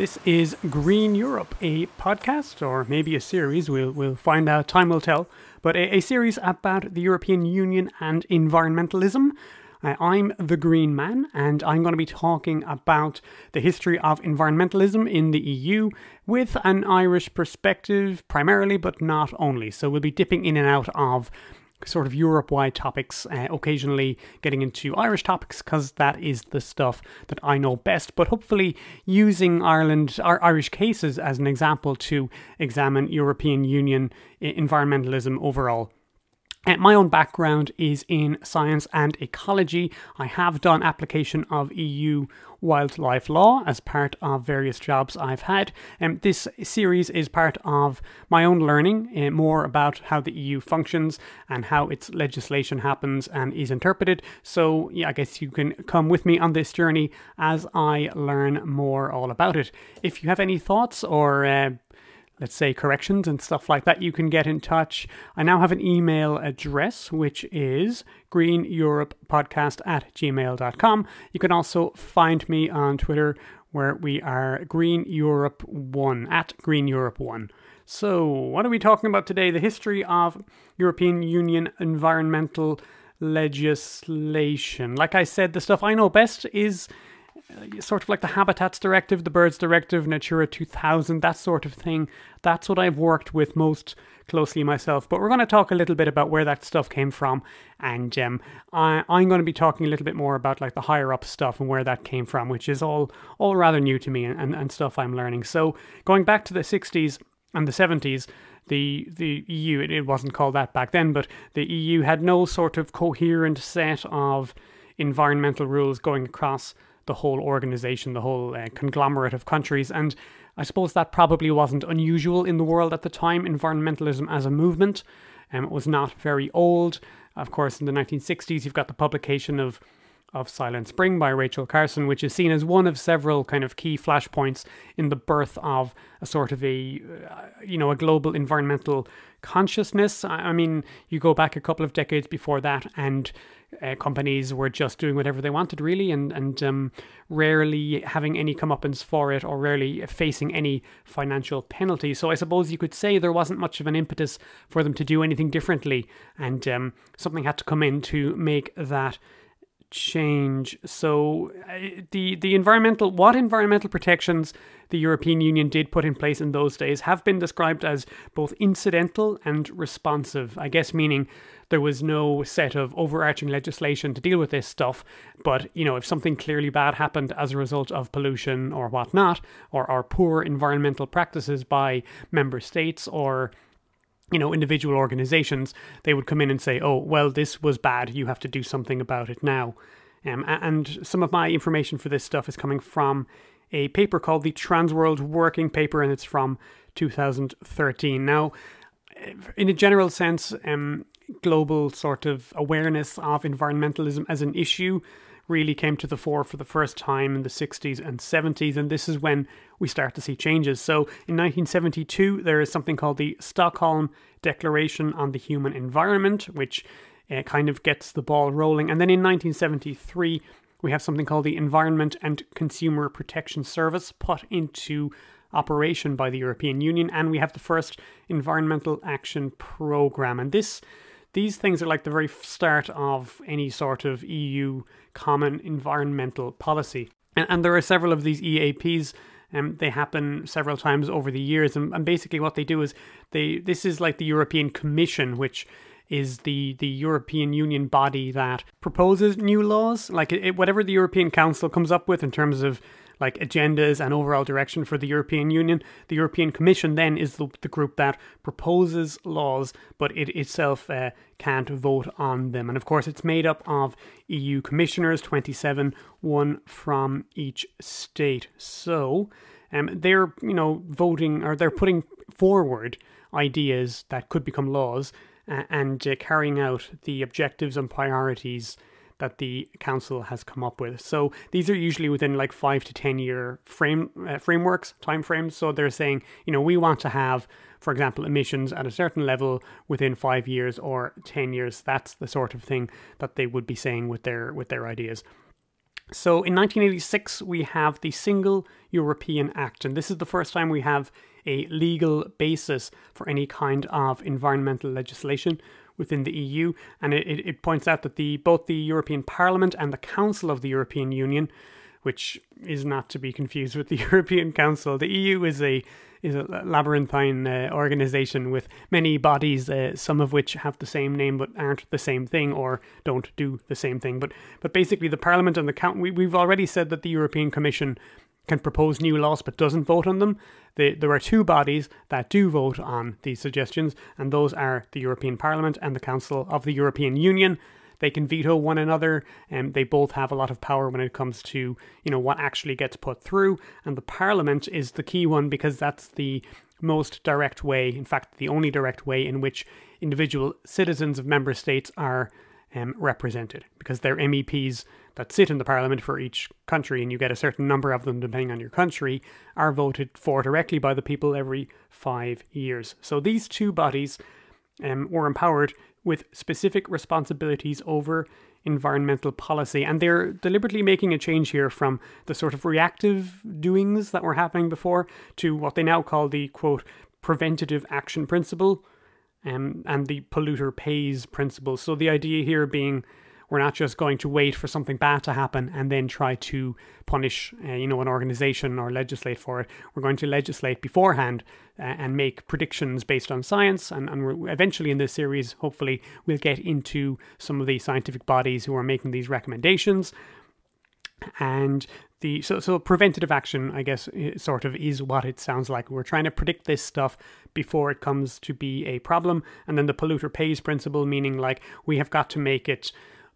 This is Green Europe, a podcast or maybe a series. We'll, we'll find out, time will tell. But a, a series about the European Union and environmentalism. Uh, I'm the Green Man, and I'm going to be talking about the history of environmentalism in the EU with an Irish perspective primarily, but not only. So we'll be dipping in and out of sort of Europe wide topics, uh, occasionally getting into Irish topics because that is the stuff that I know best, but hopefully using Ireland, our Irish cases as an example to examine European Union environmentalism overall. Uh, my own background is in science and ecology. I have done application of EU wildlife law as part of various jobs I've had. And um, this series is part of my own learning uh, more about how the EU functions and how its legislation happens and is interpreted. So, yeah, I guess you can come with me on this journey as I learn more all about it. If you have any thoughts or uh, let's say corrections and stuff like that, you can get in touch. I now have an email address, which is greeneuropepodcast at gmail.com. You can also find me on Twitter where we are Green Europe 1 at Green Europe 1. So, what are we talking about today? The history of European Union environmental legislation. Like I said, the stuff I know best is sort of like the Habitats Directive, the Birds Directive, Natura 2000, that sort of thing. That's what I've worked with most closely myself. But we're going to talk a little bit about where that stuff came from, and um, I, I'm going to be talking a little bit more about like the higher up stuff and where that came from, which is all all rather new to me and, and, and stuff I'm learning. So going back to the 60s and the 70s, the the EU it wasn't called that back then, but the EU had no sort of coherent set of environmental rules going across the whole organization, the whole uh, conglomerate of countries. And I suppose that probably wasn't unusual in the world at the time. Environmentalism as a movement um, it was not very old. Of course, in the 1960s, you've got the publication of of Silent Spring by Rachel Carson, which is seen as one of several kind of key flashpoints in the birth of a sort of a, uh, you know, a global environmental consciousness. I mean, you go back a couple of decades before that, and uh, companies were just doing whatever they wanted, really, and and um, rarely having any comeuppance for it, or rarely facing any financial penalty. So I suppose you could say there wasn't much of an impetus for them to do anything differently, and um, something had to come in to make that change. So uh, the the environmental what environmental protections the European Union did put in place in those days have been described as both incidental and responsive. I guess meaning there was no set of overarching legislation to deal with this stuff. But you know, if something clearly bad happened as a result of pollution or whatnot, or or poor environmental practices by member states or you know, individual organizations, they would come in and say, oh, well, this was bad. You have to do something about it now. Um, and some of my information for this stuff is coming from a paper called the Transworld Working Paper, and it's from 2013. Now, in a general sense, um, global sort of awareness of environmentalism as an issue really came to the fore for the first time in the 60s and 70s, and this is when we start to see changes. So in 1972, there is something called the Stockholm Declaration on the Human Environment, which uh, kind of gets the ball rolling. And then in 1973, we have something called the Environment and Consumer Protection Service put into operation by the European Union, and we have the first Environmental Action Programme. And this these things are like the very start of any sort of EU common environmental policy. And, and there are several of these EAPs. Um, they happen several times over the years, and, and basically what they do is they this is like the European Commission, which is the the European Union body that proposes new laws. Like it, whatever the European Council comes up with in terms of like agendas and overall direction for the European Union. The European Commission then is the, the group that proposes laws, but it itself uh, can't vote on them. And of course, it's made up of EU commissioners, 27, one from each state. So um, they're, you know, voting or they're putting forward ideas that could become laws uh, and uh, carrying out the objectives and priorities that the council has come up with. So these are usually within like five to ten year frame uh, frameworks, time frames. So they're saying, you know, we want to have, for example, emissions at a certain level within five years or ten years. That's the sort of thing that they would be saying with their with their ideas. So in 1986, we have the Single European Act, and this is the first time we have a legal basis for any kind of environmental legislation within the EU. And it, it points out that the both the European Parliament and the Council of the European Union, which is not to be confused with the European Council, the EU is a is a labyrinthine uh, organization with many bodies, uh, some of which have the same name but aren't the same thing or don't do the same thing. But but basically, the Parliament and the Count. We, we've already said that the European Commission can propose new laws but doesn't vote on them. The, there are two bodies that do vote on these suggestions, and those are the European Parliament and the Council of the European Union. They can veto one another, and they both have a lot of power when it comes to you know what actually gets put through. And the Parliament is the key one because that's the most direct way, in fact, the only direct way in which individual citizens of member states are um, represented because they're MEPs that sit in the parliament for each country, and you get a certain number of them depending on your country, are voted for directly by the people every five years. So these two bodies um, were empowered with specific responsibilities over environmental policy, and they're deliberately making a change here from the sort of reactive doings that were happening before to what they now call the quote preventative action principle um, and the polluter pays principle. So the idea here being we're not just going to wait for something bad to happen and then try to punish, uh, you know, an organization or legislate for it. We're going to legislate beforehand uh, and make predictions based on science. And, and eventually in this series, hopefully, we'll get into some of the scientific bodies who are making these recommendations. And the so so preventative action, I guess, sort of is what it sounds like. We're trying to predict this stuff before it comes to be a problem, and then the polluter pays principle, meaning like we have got to make it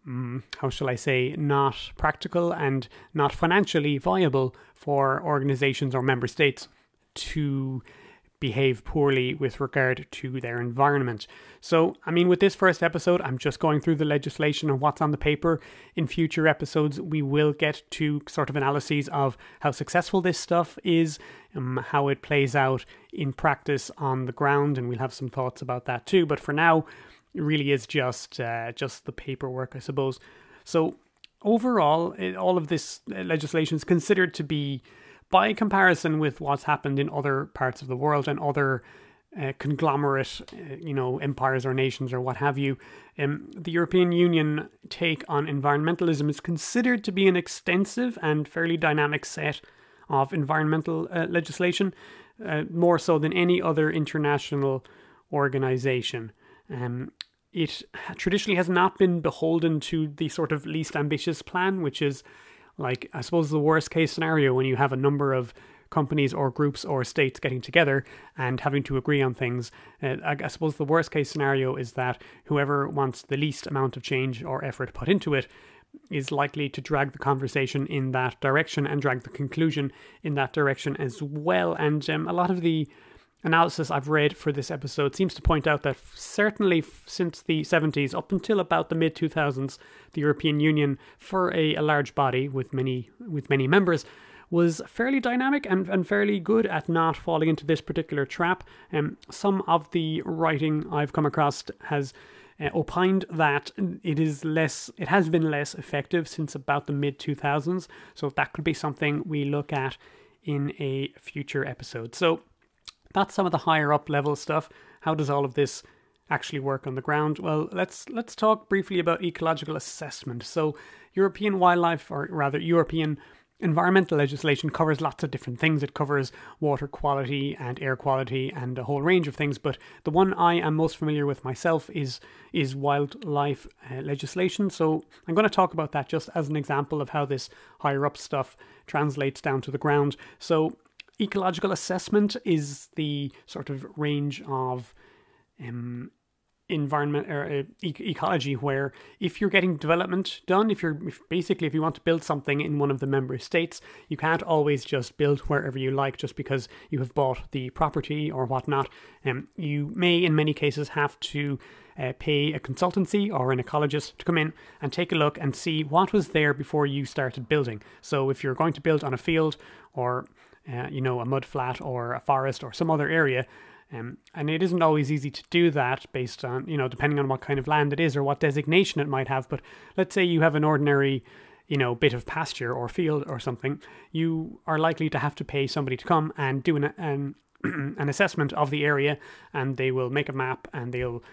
um, how shall I say, not practical and not financially viable for organizations or member states to behave poorly with regard to their environment. So, I mean, with this first episode, I'm just going through the legislation and what's on the paper. In future episodes, we will get to sort of analyses of how successful this stuff is, um, how it plays out in practice on the ground, and we'll have some thoughts about that too. But for now, it really is just uh, just the paperwork, I suppose. So overall, all of this legislation is considered to be, by comparison with what's happened in other parts of the world and other uh, conglomerate, uh, you know, empires or nations or what have you, um, the European Union take on environmentalism is considered to be an extensive and fairly dynamic set of environmental uh, legislation, uh, more so than any other international organization. Um, it traditionally has not been beholden to the sort of least ambitious plan, which is like, I suppose, the worst case scenario when you have a number of companies or groups or states getting together and having to agree on things. Uh, I, suppose the worst case scenario is that whoever wants the least amount of change or effort put into it is likely to drag the conversation in that direction and drag the conclusion in that direction as well. And um, a lot of the analysis I've read for this episode seems to point out that certainly since the 70s up until about the mid 2000s, the European Union, for a, a, large body with many with many members, was fairly dynamic and, and fairly good at not falling into this particular trap. Um, some of the writing I've come across has uh, opined that it is less, it has been less effective since about the mid 2000s. So that could be something we look at in a future episode. So that's some of the higher up level stuff. How does all of this actually work on the ground? Well, let's let's talk briefly about ecological assessment. So, European wildlife, or rather European environmental legislation, covers lots of different things. It covers water quality and air quality and a whole range of things. But the one I am most familiar with myself is is wildlife uh, legislation. So I'm going to talk about that just as an example of how this higher up stuff translates down to the ground. So ecological assessment is the sort of range of um, environment or uh, e- ecology where if you're getting development done if you're if basically if you want to build something in one of the member states you can't always just build wherever you like just because you have bought the property or whatnot. Um, you may in many cases have to uh, pay a consultancy or an ecologist to come in and take a look and see what was there before you started building. So if you're going to build on a field or uh, you know, a mud flat or a forest or some other area. Um, and it isn't always easy to do that based on, you know, depending on what kind of land it is or what designation it might have. But let's say you have an ordinary you know, bit of pasture or field or something, you are likely to have to pay somebody to come and do an, an, an assessment of the area and they will make a map and they'll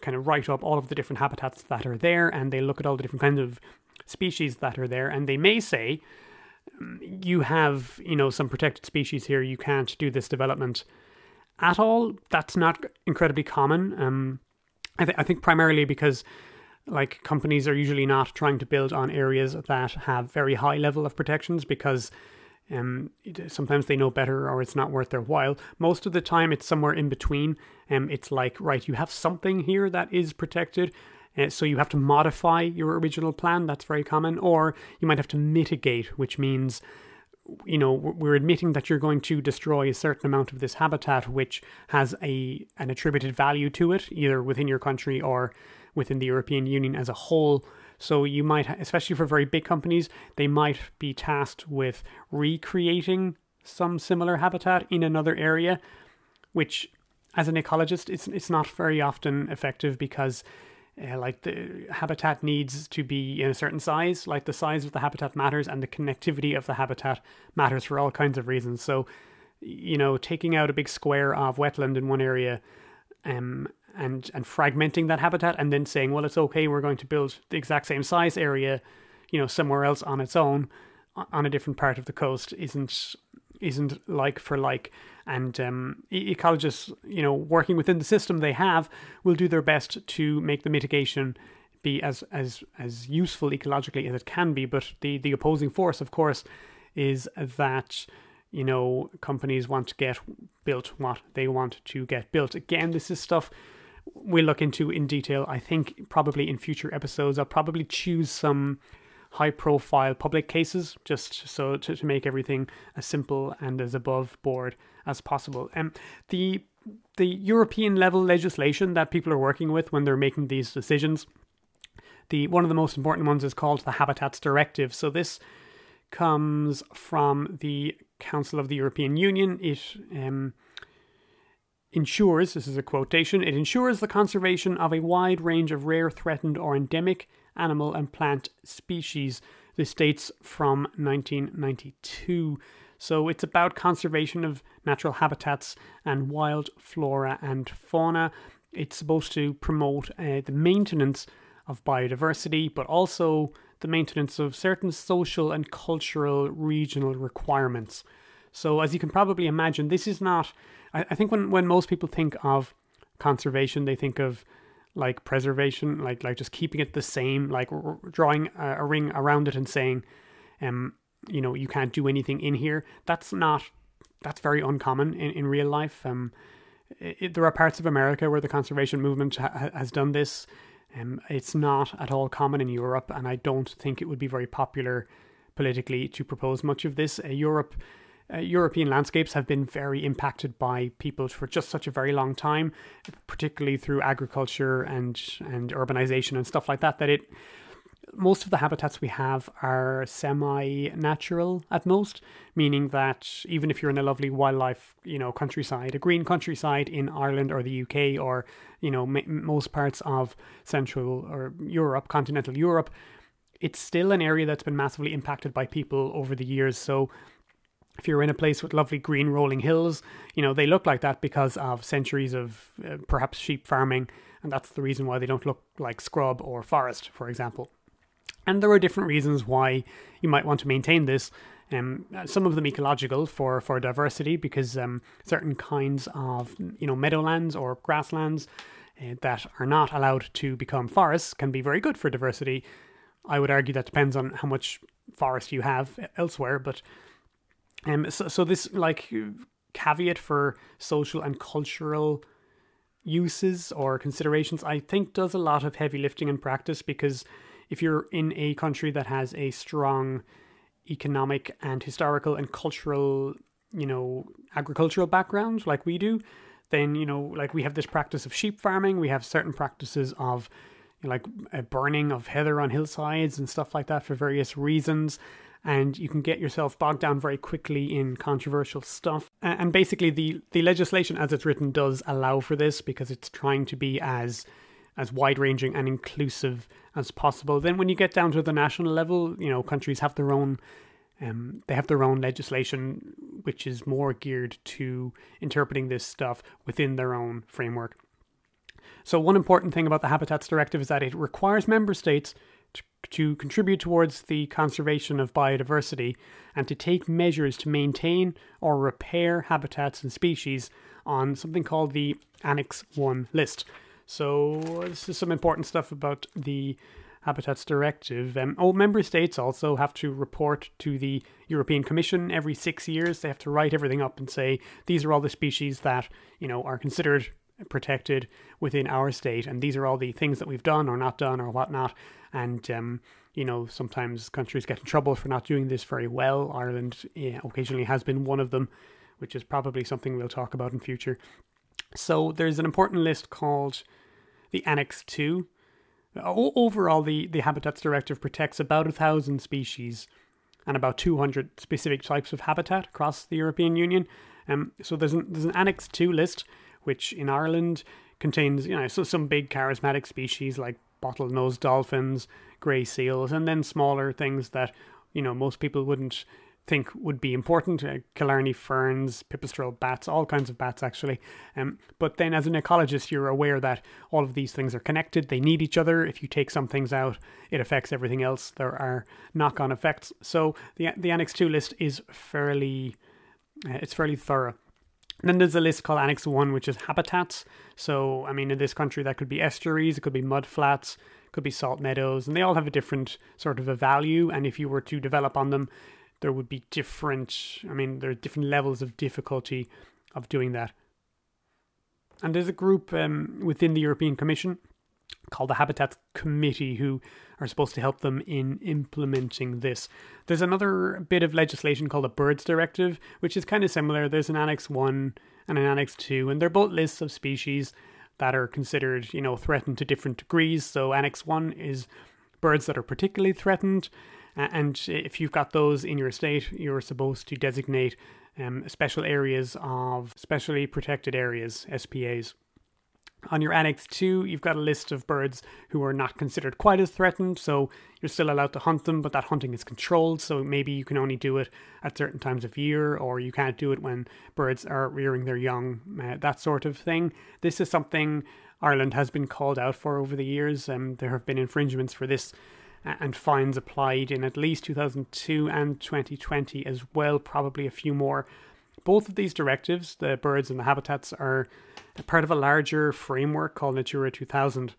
kind of write up all of the different habitats that are there and they look at all the different kinds of species that are there and they may say you have you know some protected species here you can't do this development at all that's not incredibly common um, I, th- I think primarily because like companies are usually not trying to build on areas that have very high level of protections because um, sometimes they know better or it's not worth their while. Most of the time, it's somewhere in between. Um, it's like, right, you have something here that is protected, uh, so you have to modify your original plan. That's very common. Or you might have to mitigate, which means you know we're admitting that you're going to destroy a certain amount of this habitat which has a an attributed value to it either within your country or within the European Union as a whole so you might, especially for very big companies, they might be tasked with recreating some similar habitat in another area, which, as an ecologist, it's it's not very often effective because. Uh, like the habitat needs to be in a certain size, like the size of the habitat matters, and the connectivity of the habitat matters for all kinds of reasons. So, you know, taking out a big square of wetland in one area um, and and fragmenting that habitat and then saying, well, it's okay, we're going to build the exact same size area, you know, somewhere else on its own, on a different part of the coast, isn't isn't like for like. And um, ecologists, you know, working within the system they have, will do their best to make the mitigation be as as as useful ecologically as it can be. But the the opposing force, of course, is that you know companies want to get built what they want to get built. Again, this is stuff we'll look into in detail. I think probably in future episodes, I'll probably choose some high profile public cases just so to, to make everything as simple and as above board as possible. And um, the the European level legislation that people are working with when they're making these decisions, the one of the most important ones is called the Habitats Directive. So this comes from the Council of the European Union. It um, ensures, this is a quotation, it ensures the conservation of a wide range of rare, threatened, or endemic animal and plant species. This dates from 1992. So it's about conservation of natural habitats and wild flora and fauna. It's supposed to promote uh, the maintenance of biodiversity, but also the maintenance of certain social and cultural regional requirements. So, as you can probably imagine, this is not I, I think when when most people think of conservation, they think of like preservation, like like just keeping it the same, like r- drawing a, a, ring around it and saying, um, you know, you can't do anything in here. That's not that's very uncommon in, in real life. Um, it, there are parts of America where the conservation movement ha- has done this. Um, it's not at all common in Europe, and I don't think it would be very popular politically to propose much of this. Uh, Europe uh, European landscapes have been very impacted by people for just such a very long time, particularly through agriculture and and urbanization and stuff like that. That it most of the habitats we have are semi-natural at most, meaning that even if you're in a lovely wildlife, you know, countryside, a green countryside in Ireland or the UK or you know m- most parts of Central or Europe, continental Europe, it's still an area that's been massively impacted by people over the years. So if you're in a place with lovely green rolling hills, you know, they look like that because of centuries of uh, perhaps sheep farming, and that's the reason why they don't look like scrub or forest, for example. And there are different reasons why you might want to maintain this. Um, some of them ecological for, for diversity, because um, certain kinds of you know meadowlands or grasslands uh, that are not allowed to become forests can be very good for diversity. I would argue that depends on how much forest you have elsewhere, but um, so, so this like caveat for social and cultural uses or considerations, I think, does a lot of heavy lifting in practice because if you're in a country that has a strong economic and historical and cultural, you know, agricultural background like we do, then you know, like we have this practice of sheep farming, we have certain practices of you know, like burning of heather on hillsides and stuff like that for various reasons and you can get yourself bogged down very quickly in controversial stuff. And basically, the, the legislation as it's written does allow for this because it's trying to be as as wide ranging and inclusive as possible. Then, when you get down to the national level, you know, countries have their own. Um, they have their own legislation, which is more geared to interpreting this stuff within their own framework. So, one important thing about the Habitats Directive is that it requires member states to, contribute towards the conservation of biodiversity and to take measures to maintain or repair habitats and species on something called the Annex 1 list. So, this is some important stuff about the Habitats Directive. Um, oh, member states also have to report to the European Commission every six years. They have to write everything up and say these are all the species that you know are considered protected within our state, and these are all the things that we've done or not done or whatnot. And um, you know, sometimes countries get in trouble for not doing this very well. Ireland yeah, occasionally has been one of them, which is probably something we'll talk about in future. So there's an important list called the Annex 2. Overall, the, the Habitats Directive protects about a thousand species and about 200 specific types of habitat across the European Union. Um, so there's an, there's an Annex 2 list, which in Ireland contains, you know, so some big charismatic species like bottlenose dolphins, grey seals, and then smaller things that, you know, most people wouldn't think would be important uh, Killarney ferns, pipistrelle bats, all kinds of bats actually. Um, but then as an ecologist, you're aware that all of these things are connected, they need each other. If you take some things out, it affects everything else. There are knock on effects. So the, the Annex 2 list is fairly. Uh, it's fairly thorough. And then there's a list called Annex 1, which is habitats. So, I mean, in this country, that could be estuaries, it could be mud flats, it could be salt meadows, and they all have a different sort of a value. And if you were to develop on them, there would be different, I mean, there are different levels of difficulty of doing that. And there's a group um, within the European Commission called the Habitat Committee who are supposed to help them in implementing this. There's another bit of legislation called the Birds Directive, which is kind of similar. There's an Annex 1 and an Annex 2, and they're both lists of species that are considered, you know, threatened to different degrees. So Annex 1 is birds that are particularly threatened, and if you've got those in your state, you're supposed to designate um, special areas of specially protected areas, SPAs. On your Annex 2, you've got a list of birds who are not considered quite as threatened, so you're still allowed to hunt them, but that hunting is controlled, so maybe you can only do it at certain times of year, or you can't do it when birds are rearing their young, uh, that sort of thing. This is something Ireland has been called out for over the years, and there have been infringements for this and fines applied in at least 2002 and 2020 as well, probably a few more. Both of these directives, the birds and the habitats, are part of a larger framework called Natura 2000.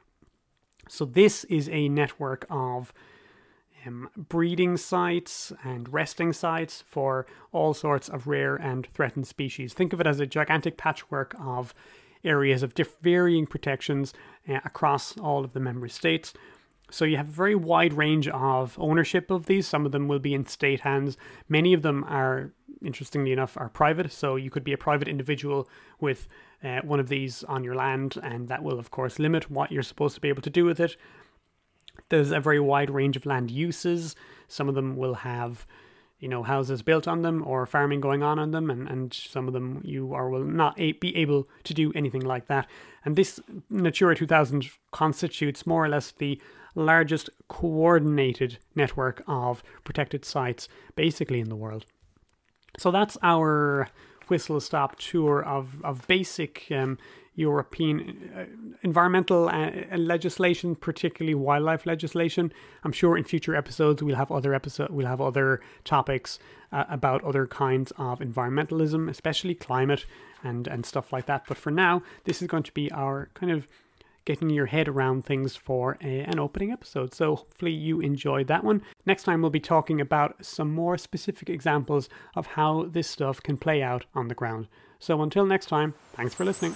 So, this is a network of um, breeding sites and resting sites for all sorts of rare and threatened species. Think of it as a gigantic patchwork of areas of diff- varying protections uh, across all of the member states. So you have a very wide range of ownership of these. Some of them will be in state hands. Many of them are, interestingly enough, are private. So you could be a private individual with uh, one of these on your land, and that will, of course, limit what you're supposed to be able to do with it. There's a very wide range of land uses. Some of them will have you know houses built on them or farming going on on them and, and some of them you are will not be able to do anything like that and this natura 2000 constitutes more or less the largest coordinated network of protected sites basically in the world so that's our whistle stop tour of, of basic um, European uh, environmental uh, legislation, particularly wildlife legislation. I'm sure in future episodes we'll have other episode we'll have other topics uh, about other kinds of environmentalism, especially climate and and stuff like that. But for now, this is going to be our kind of getting your head around things for a, an opening episode. So hopefully you enjoyed that one. Next time we'll be talking about some more specific examples of how this stuff can play out on the ground. So until next time, thanks for listening.